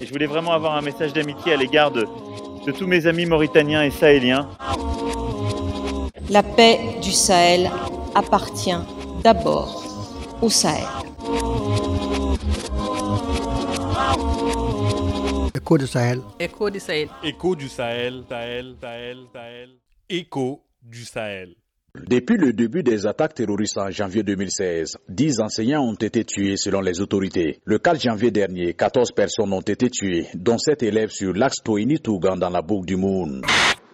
Et je voulais vraiment avoir un message d'amitié à l'égard de, de tous mes amis mauritaniens et sahéliens. La paix du Sahel appartient d'abord au Sahel. Écho du Sahel. Écho du Sahel. Écho du Sahel, Sahel, Sahel, Sahel. Écho du Sahel. Depuis le début des attaques terroristes en janvier 2016, 10 enseignants ont été tués selon les autorités. Le 4 janvier dernier, 14 personnes ont été tuées, dont 7 élèves sur l'axe Toini-Tougan dans la boucle du Moon.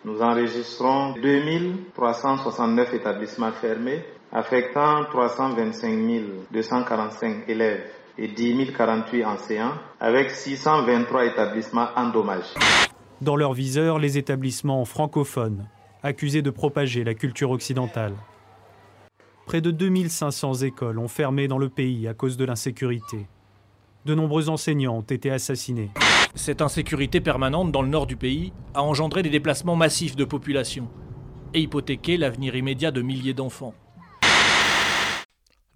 Nous enregistrons 2369 établissements fermés, affectant 325 245 élèves et 10 048 enseignants, avec 623 établissements endommagés. Dans leur viseur, les établissements francophones, accusés de propager la culture occidentale. Près de 2500 écoles ont fermé dans le pays à cause de l'insécurité. De nombreux enseignants ont été assassinés. Cette insécurité permanente dans le nord du pays a engendré des déplacements massifs de population et hypothéqué l'avenir immédiat de milliers d'enfants.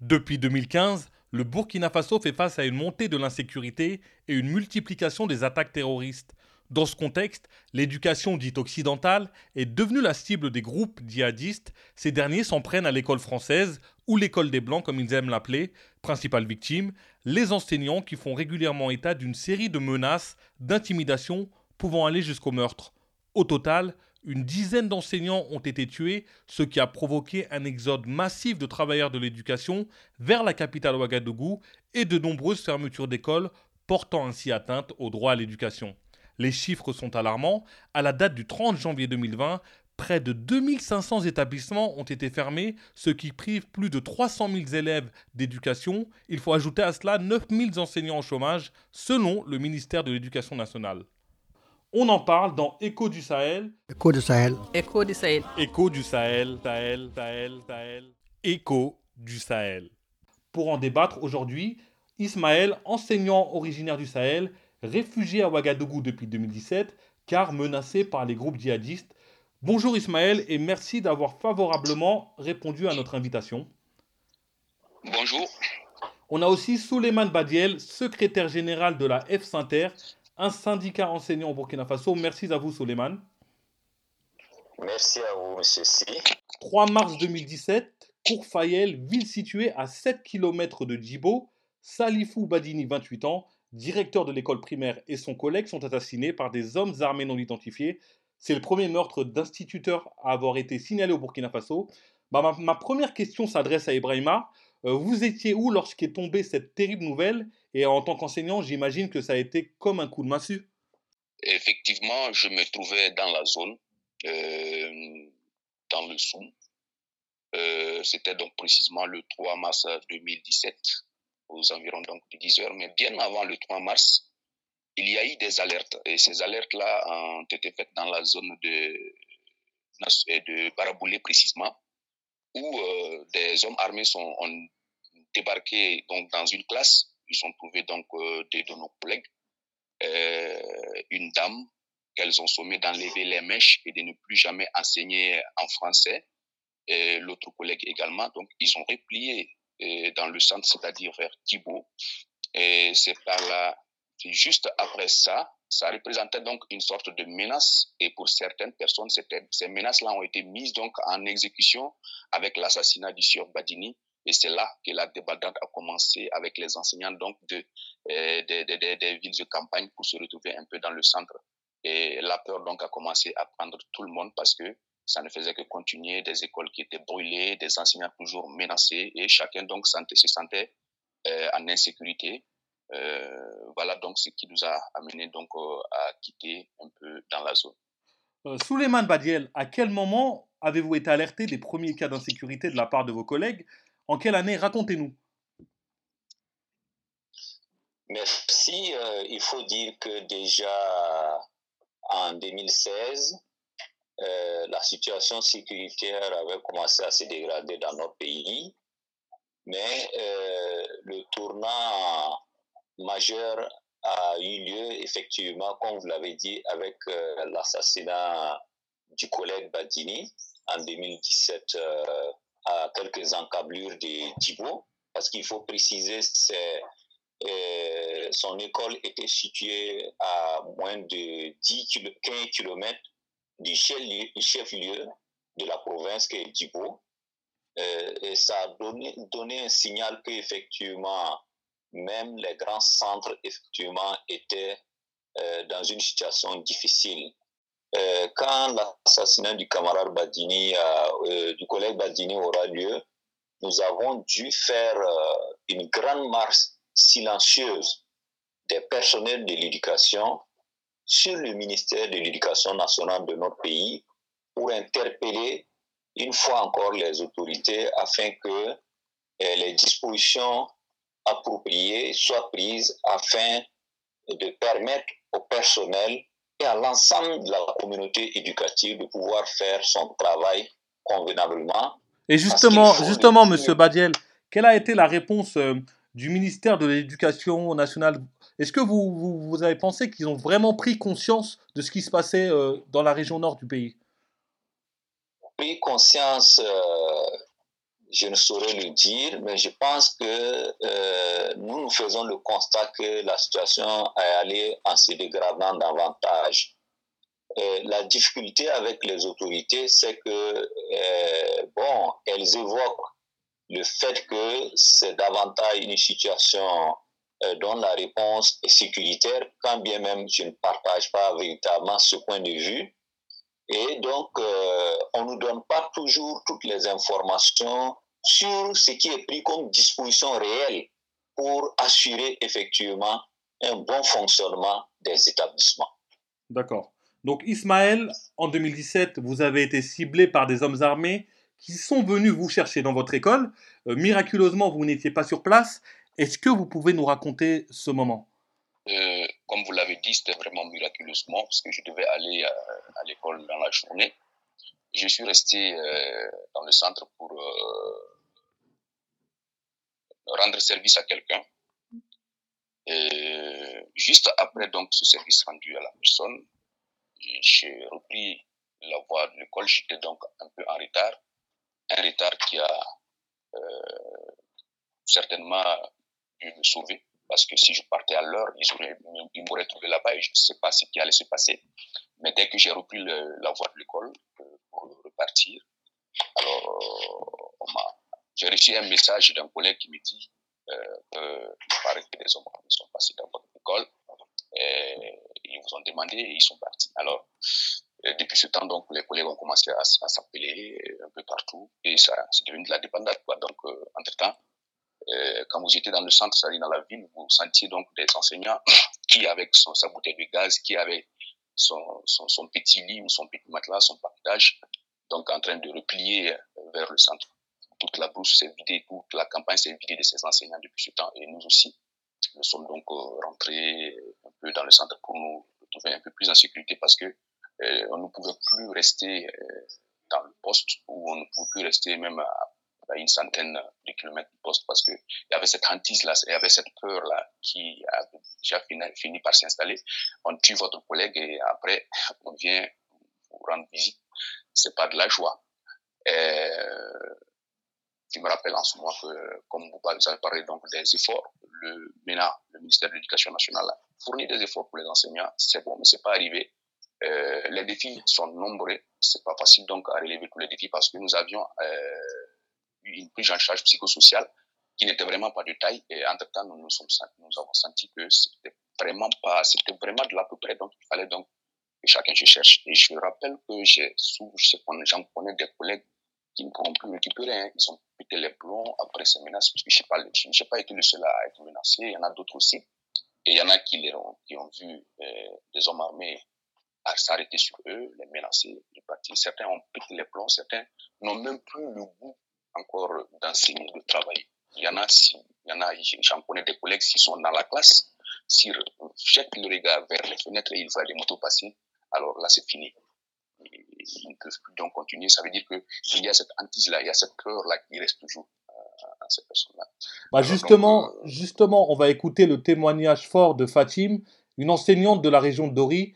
Depuis 2015, le Burkina Faso fait face à une montée de l'insécurité et une multiplication des attaques terroristes. Dans ce contexte, l'éducation dite occidentale est devenue la cible des groupes djihadistes. Ces derniers s'en prennent à l'école française, ou l'école des Blancs comme ils aiment l'appeler, principale victime, les enseignants qui font régulièrement état d'une série de menaces, d'intimidations pouvant aller jusqu'au meurtre. Au total, une dizaine d'enseignants ont été tués, ce qui a provoqué un exode massif de travailleurs de l'éducation vers la capitale Ouagadougou et de nombreuses fermetures d'écoles, portant ainsi atteinte au droit à l'éducation. Les chiffres sont alarmants. À la date du 30 janvier 2020, près de 2500 établissements ont été fermés, ce qui prive plus de 300 000 élèves d'éducation. Il faut ajouter à cela 9000 enseignants au chômage, selon le ministère de l'Éducation nationale. On en parle dans Écho du Sahel. Écho du Sahel. Écho du Sahel. Écho du Sahel, Sahel, Sahel, Sahel. Écho du Sahel. Pour en débattre aujourd'hui, Ismaël, enseignant originaire du Sahel, réfugié à Ouagadougou depuis 2017, car menacé par les groupes djihadistes. Bonjour Ismaël et merci d'avoir favorablement répondu à notre invitation. Bonjour. On a aussi Souleymane Badiel, secrétaire général de la F Sainter, un syndicat enseignant au Burkina Faso. Merci à vous Souleymane. Merci à vous, monsieur Si. 3 mars 2017, Courfayel, ville située à 7 km de Djibo, Salifou Badini, 28 ans, directeur de l'école primaire, et son collègue sont assassinés par des hommes armés non identifiés. C'est le premier meurtre d'instituteur à avoir été signalé au Burkina Faso. Bah, ma, première question s'adresse à Ibrahima. Euh, vous étiez où lorsqu'est tombée cette terrible nouvelle? Et en tant qu'enseignant, j'imagine que ça a été comme un coup de massue. Effectivement, je me trouvais dans la zone, euh, dans le Soum. Euh, C'était donc précisément le 3 mars 2017 aux environs donc de 10 heures, mais bien avant le 3 mars, il y a eu des alertes. Et ces alertes-là ont été faites dans la zone de, de Baraboulé précisément, où euh, des hommes armés sont, ont débarqué donc, dans une classe. Ils ont trouvé donc euh, de nos collègues, euh, une dame qu'elles ont sommé d'enlever les mèches et de ne plus jamais enseigner en français. L'autre collègue également. Donc, ils ont replié dans le centre, c'est-à-dire vers Thibault. Et c'est par là, juste après ça, ça représentait donc une sorte de menace. Et pour certaines personnes, ces menaces-là ont été mises donc en exécution avec l'assassinat du sieur Badini. Et c'est là que la débandade a commencé avec les enseignants donc de, euh, des de, de, de villes de campagne pour se retrouver un peu dans le centre. Et la peur donc a commencé à prendre tout le monde parce que ça ne faisait que continuer, des écoles qui étaient brûlées, des enseignants toujours menacés, et chacun donc sentait, se sentait euh, en insécurité. Euh, voilà donc ce qui nous a amené donc euh, à quitter un peu dans la zone. Euh, Souleymane Badiel, à quel moment avez-vous été alerté des premiers cas d'insécurité de la part de vos collègues? En quelle année? Racontez-nous. Merci. il faut dire que déjà en 2016, euh, la situation sécuritaire avait commencé à se dégrader dans notre pays, mais euh, le tournant majeur a eu lieu effectivement, comme vous l'avez dit, avec euh, l'assassinat du collègue Badini en 2017 à quelques encablures de Djibo, parce qu'il faut préciser, son école était située à moins de 10 15 km du chef-lieu de la province qui est Djibo. Euh, et ça a donné, un signal qu'effectivement, même les grands centres, effectivement, étaient euh, dans une situation difficile. Euh, quand l'assassinat du camarade Badini, du collègue Badini aura lieu, nous avons dû faire une grande marche silencieuse des personnels de l'éducation sur le ministère de l'Éducation nationale de notre pays pour interpeller une fois encore les autorités afin que eh, les dispositions appropriées soient prises afin de permettre au personnel et à l'ensemble de la communauté éducative de pouvoir faire son travail convenablement. Et justement, justement, Monsieur Badiel, quelle a été la réponse euh, du ministère de l'Éducation nationale Est-ce que vous, vous, avez pensé qu'ils ont vraiment pris conscience de ce qui se passait euh, dans la région nord du pays? Pris conscience, euh, je ne saurais le dire, mais je pense que euh, nous, nous faisons le constat que la situation est allée en se dégradant davantage. la difficulté avec les autorités, c'est que, bon, elles évoquent le fait que c'est davantage une situation dont la réponse est sécuritaire, quand bien même je ne partage pas véritablement ce point de vue. Et donc, euh, on ne nous donne pas toujours toutes les informations sur ce qui est pris comme disposition réelle pour assurer effectivement un bon fonctionnement des établissements. D'accord. Donc Ismaël, en 2017, vous avez été ciblé par des hommes armés qui sont venus vous chercher dans votre école. Euh, miraculeusement, vous n'étiez pas sur place. Est-ce que vous pouvez nous raconter ce moment? Euh, Comme vous l'avez dit, c'était vraiment miraculeusement parce que je devais aller à, l'école dans la journée. Je suis resté euh, dans le centre pour rendre service à quelqu'un. Juste après donc ce service rendu à la personne, j'ai repris la voie de l'école. J'étais donc un peu en retard un retard qui a euh, certainement dû me sauver. Parce que si je partais à l'heure, ils, m'auraient trouvé là-bas et je ne sais pas ce qui allait se passer. Mais dès que j'ai repris la voie de l'école euh, pour repartir, alors euh, j'ai reçu un message d'un collègue qui me dit euh, que des hommes sont passés dans votre école et ils vous ont demandé et ils sont partis. Alors, depuis ce temps, donc, les collègues ont commencé à, s'appeler un peu partout et ça, c'est devenu de la dépendance. Donc, euh, entre-temps, euh, quand vous étiez dans le centre, c'est-à-dire dans la ville, vous sentiez donc des enseignants qui, avec son, sa bouteille de gaz, qui avait son, petit lit ou son petit matelas, son partage, donc en train de replier vers le centre. Toute la brousse s'est vidée, toute la campagne s'est vidée de ces enseignants depuis ce temps et nous aussi. Nous sommes donc euh, rentrés un peu dans le centre pour nous trouver un peu plus en sécurité parce que euh, on ne pouvait plus rester euh, dans le poste ou on ne pouvait plus rester même à, une centaine de kilomètres du poste parce que il y avait cette hantise là, il y avait cette peur là qui a déjà fini, par s'installer. On tue votre collègue et après on vient vous rendre visite. C'est pas de la joie. Euh, je me rappelle en ce moment que, comme vous avez parlé donc des efforts, le MENA, le ministère de l'Éducation nationale, a fourni des efforts pour les enseignants. C'est bon, mais c'est pas arrivé. Euh, les défis sont nombreux. C'est pas facile donc à relever tous les défis parce que nous avions euh, une prise en charge psychosociale qui n'était vraiment pas de taille. Et entre temps, nous nous, avons senti que c'était vraiment pas, c'était vraiment de l'à peu près. Donc, il fallait donc que chacun se cherche. Et je rappelle que j'ai, j'en connais des collègues qui ne pourront plus récupérer. Hein. Ils ont pété les plombs après ces menaces, parce que je n'ai pas, j'ai pas été le seul à être menacé. Il y en a d'autres aussi. Et il y en a qui, les ont, qui ont vu euh, des hommes armés s'arrêter sur eux, les menacer de partir. Certains ont pété les plombs, certains n'ont même plus le goût encore d'enseigner, de travailler. Il y en a, si, il y en a, j'en connais des collègues qui sont dans la classe, s'ils jettent le regard vers les fenêtres et ils voient les motos passer, alors là c'est fini. Ils ne peuvent plus donc continuer. Ça veut dire qu'il y a cette hantise-là, il y a cette peur-là qui reste toujours euh, à ces personnes-là. Bah justement, euh, justement, on va écouter le témoignage fort de Fatim, une enseignante de la région de Dori,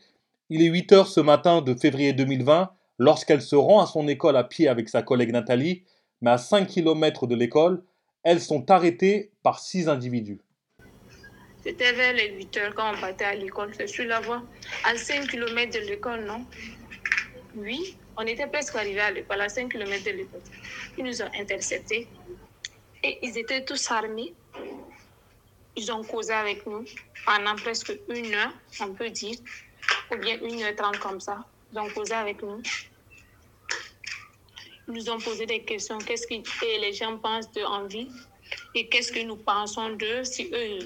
il est 8 heures ce matin de février 2020 lorsqu'elle se rend à son école à pied avec sa collègue Nathalie, mais à 5 km de l'école, elles sont arrêtées par six individus. C'était vers les 8 heures quand on partait à l'école. C'est sur la voie, à 5 km de l'école, non? Oui, on était presque arrivé à l'école, à 5 km de l'école. Ils nous ont interceptés. Et ils étaient tous armés. Ils ont causé avec nous pendant presque une heure, on peut dire, ou bien une heure trente comme ça. Ils ont causé avec nous. Nous ont posé des questions. Qu'est-ce que les gens pensent de Envie et qu'est-ce que nous pensons d'eux, si eux,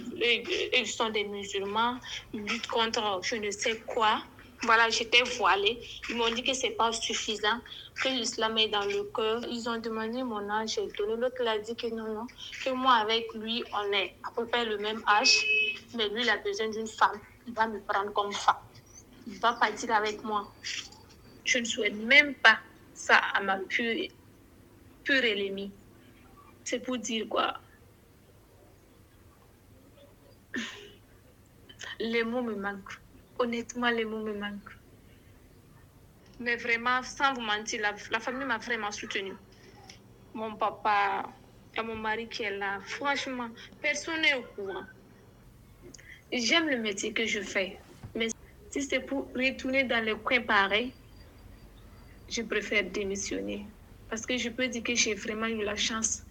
ils sont des musulmans, ils luttent contre je ne sais quoi. Voilà, j'étais voilée. Ils m'ont dit que c'est pas suffisant, que l'islam est dans le cœur. Ils ont demandé mon âge, j'ai donné. L'autre a dit que non, non, que moi avec lui, on est à peu près le même âge, mais lui, il a besoin d'une femme. Il va me prendre comme femme. Il va partir avec moi. Je ne souhaite même pas ça à ma pure, pure ennemie. C'est pour dire quoi? Les mots me manquent. Honnêtement, les mots me manquent. Mais vraiment, sans vous mentir, la, la famille m'a vraiment soutenue. Mon papa et mon mari qui est là, franchement, personne n'est au courant. J'aime le métier que je fais. Mais si c'est pour retourner dans le coin pareil, je préfère démissionner. Parce que je peux dire que j'ai vraiment eu la chance.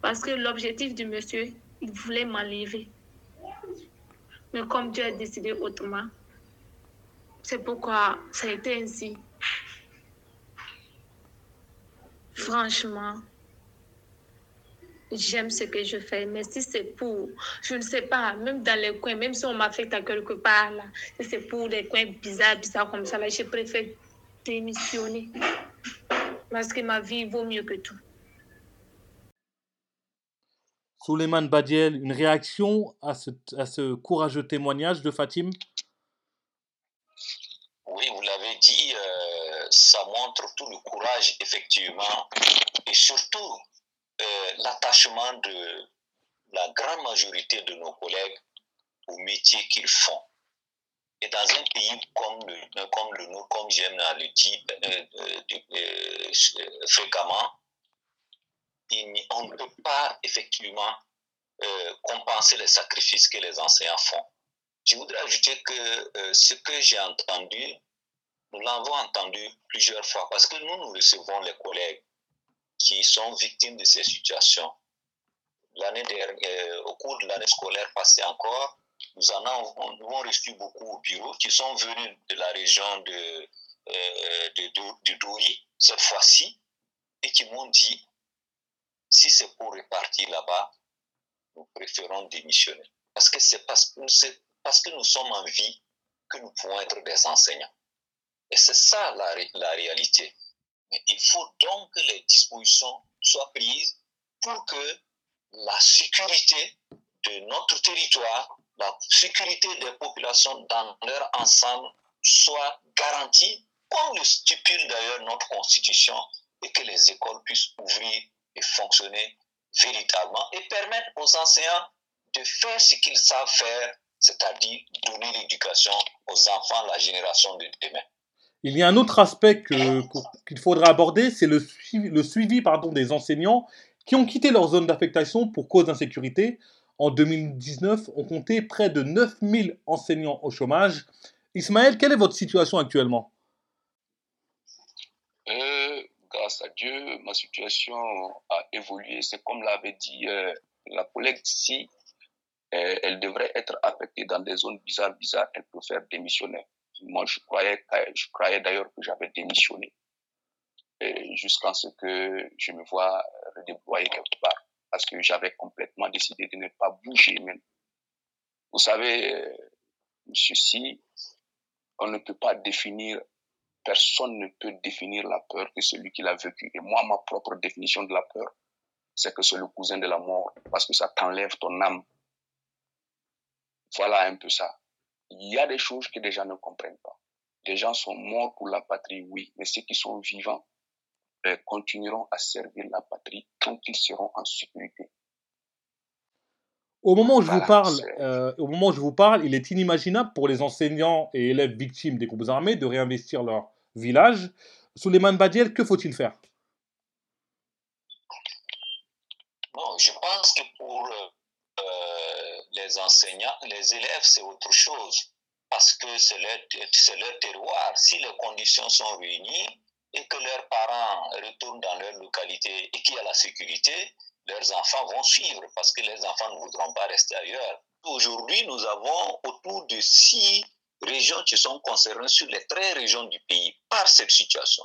Parce que l'objectif du monsieur, il voulait m'enlever. Mais comme Dieu a décidé autrement, c'est pourquoi ça a été ainsi. Franchement, j'aime ce que je fais, mais si c'est pour, je ne sais pas, même dans les coins, même si on m'affecte à quelque part, là, si c'est pour des coins bizarres, bizarres comme ça, là, je préfère démissionner. Parce que ma vie vaut mieux que tout. Souleymane Badiel, une réaction à ce, à ce courageux témoignage de Fatim? Oui, vous l'avez dit, euh, ça montre tout le courage, effectivement, et surtout l'attachement de la grande majorité de nos collègues au métier qu'ils font. Et dans un pays comme le, comme le comme j'aime le dire euh, fréquemment, on ne peut pas effectivement euh, compenser les sacrifices que les enseignants font. Je voudrais ajouter que euh, ce que j'ai entendu, nous l'avons entendu plusieurs fois parce que nous, nous recevons les collègues qui sont victimes de ces situations. L'année dernière, euh, au cours de l'année scolaire passée encore, nous en avons, reçu beaucoup au bureau qui sont venus de la région de, de, de, de Dori, cette fois-ci, et qui m'ont dit si c'est pour repartir là-bas, nous préférons démissionner. Parce que c'est parce, que nous sommes en vie que nous pouvons être des enseignants. Et c'est ça la réalité. Il faut donc que les dispositions soient prises pour que la sécurité de notre territoire, la sécurité des populations dans leur ensemble soit garantie, comme le stipule d'ailleurs notre Constitution, et que les écoles puissent ouvrir et fonctionner véritablement et permettre aux enseignants de faire ce qu'ils savent faire, c'est-à-dire donner l'éducation aux enfants, la génération de demain. Il y a un autre aspect qu'il faudra aborder, c'est le, suivi, des enseignants qui ont quitté leur zone d'affectation pour cause d'insécurité. En 2019, on comptait près de 9000 enseignants au chômage. Ismaël, quelle est votre situation actuellement? Euh, grâce à Dieu, ma situation a évolué. C'est comme l'avait dit euh, la collègue ici, euh, elle devrait être affectée dans des zones bizarres, bizarres, elle peut faire démissionner. Moi, je croyais, je croyais d'ailleurs que j'avais démissionné jusqu'à ce que je me vois redéployer quelque part parce que j'avais complètement décidé de ne pas bouger même. Vous savez, euh, monsieur Si, on ne peut pas définir personne ne peut définir la peur que celui qui l'a vécu. Et moi, ma propre définition de la peur, c'est que c'est le cousin de la mort, parce que ça t'enlève ton âme. Voilà un peu ça. Il y a des choses que les gens ne comprennent pas. Les gens sont morts pour la patrie, oui, mais ceux qui sont vivants euh, continueront à servir la patrie quand ils seront en sécurité. Au moment, où je vous parle, euh, au moment où je vous parle, il est inimaginable pour les enseignants et élèves victimes des groupes armés de réinvestir leur village. Souleymane Badiel, que faut-il faire? Je pense que pour euh, les enseignants, les élèves, c'est autre chose parce que c'est leur, leur terroir. Si les conditions sont réunies et que leurs parents retournent dans leur localité et qu'il y a la sécurité, leurs enfants vont suivre parce que les enfants ne voudront pas rester ailleurs. Aujourd'hui, nous avons autour de six régions qui sont concernées sur les 13 régions du pays par cette situation.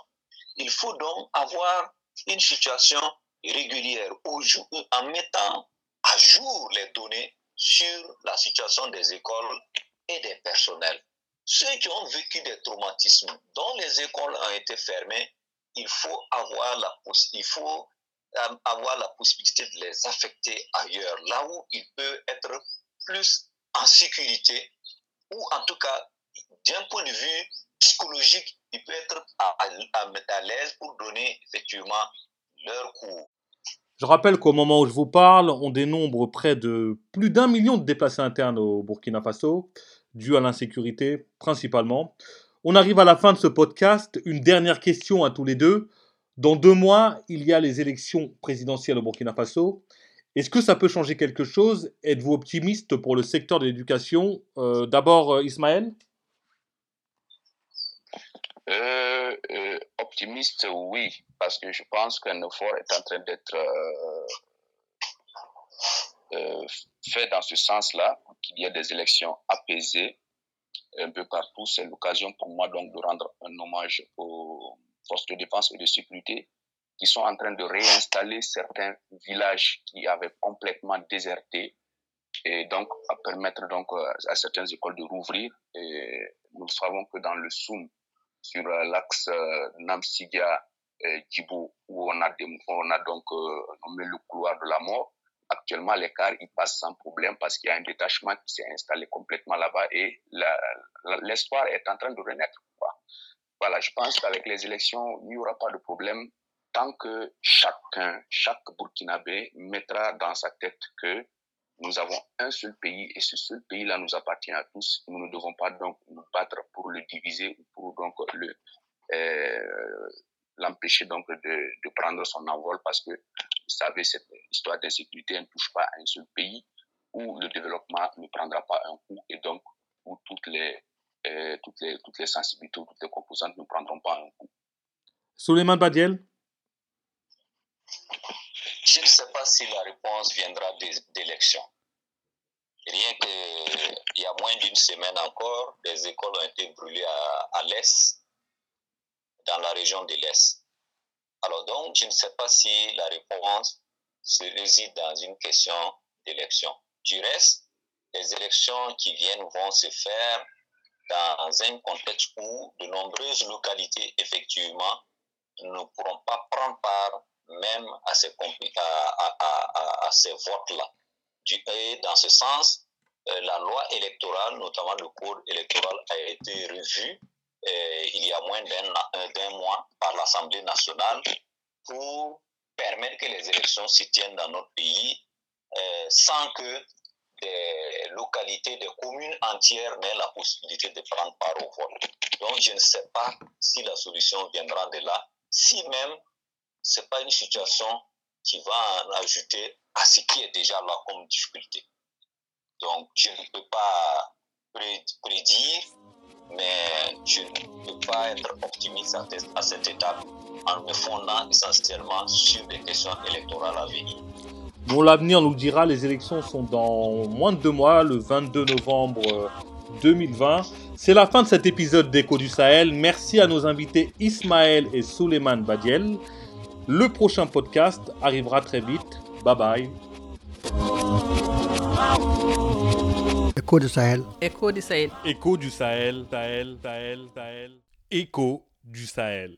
Il faut donc avoir une situation régulière en mettant à jour les données sur la situation des écoles et des personnels. Ceux qui ont vécu des traumatismes dont les écoles ont été fermées, il faut avoir la, il euh, possibilité de les affecter ailleurs, là où ils peuvent être plus en sécurité, ou en tout cas, d'un point de vue psychologique, ils peuvent être à, à l'aise pour donner effectivement leur cours. Je rappelle qu'au moment où je vous parle, on dénombre près de plus d'un million de déplacés internes au Burkina Faso, dus à l'insécurité principalement. On arrive à la fin de ce podcast. Une dernière question à tous les deux. Dans deux mois, il y a les élections présidentielles au Burkina Faso. Est-ce que ça peut changer quelque chose? Êtes-vous optimiste pour le secteur de l'éducation? Euh, D'abord, euh, Ismaël? Euh, Optimiste, oui, parce que je pense qu'un effort est en train d'être fait dans ce sens-là, qu'il y ait des élections apaisées un peu partout. C'est l'occasion pour moi donc de rendre un hommage aux forces de défense et de sécurité qui sont en train de réinstaller certains villages qui avaient complètement déserté et donc à permettre donc à certaines écoles de rouvrir. Nous savons que dans le Soum, sur l'axe euh, Namsidia Djibo, où on a, on a donc euh, nommé le couloir de la mort, actuellement l'écart il passe sans problème parce qu'il y a un détachement qui s'est installé complètement là-bas et l'espoir est en train de renaître. Voilà, je pense qu'avec les élections, il n'y aura pas de problème tant que chacun, chaque Burkinabé mettra dans sa tête que nous avons un seul pays et ce seul pays-là nous appartient à tous. Nous ne devons pas donc nous battre pour le diviser ou pour donc le euh, l'empêcher donc de, de, prendre son envol parce que vous savez cette histoire d'insécurité ne touche pas à un seul pays où le développement ne prendra pas un coup et donc où toutes les euh, toutes les toutes les sensibilités, toutes les composantes ne prendront pas un coup. Souleymane Badiel je ne sais pas si la réponse viendra d'élections. Rien qu'il y a moins d'une semaine encore, des écoles ont été brûlées à, à l'Est, dans la région de l'Est. Alors donc, je ne sais pas si la réponse se réside dans une question d'élection. Du reste, les élections qui viennent vont se faire dans un contexte où de nombreuses localités, effectivement, ne pourront pas prendre part à ces, votes-là. Et dans ce sens, euh, la loi électorale, notamment le code électoral, a été revu euh, il y a moins euh, d'un mois par l'Assemblée nationale pour permettre que les élections se tiennent dans notre pays sans que des localités, des communes entières n'aient la possibilité de prendre part au vote. Donc je ne sais pas si la solution viendra de là, si même ce n'est pas une situation qui va en ajouter à ce qui est déjà là comme difficulté. Donc, je ne peux pas prédire, mais je ne peux pas être optimiste à cette étape en me fondant essentiellement sur des questions électorales à venir. Bon, l'avenir nous dira, les élections sont dans moins de deux mois, le 22 novembre 2020. C'est la fin de cet épisode d'Echo du Sahel. Merci à nos invités Ismaël et Suleiman Badiel. Le prochain podcast arrivera très vite. Bye bye. Écho du Sahel. Écho du Sahel. Écho du Sahel. Sahel, Sahel, Sahel. Écho du Sahel.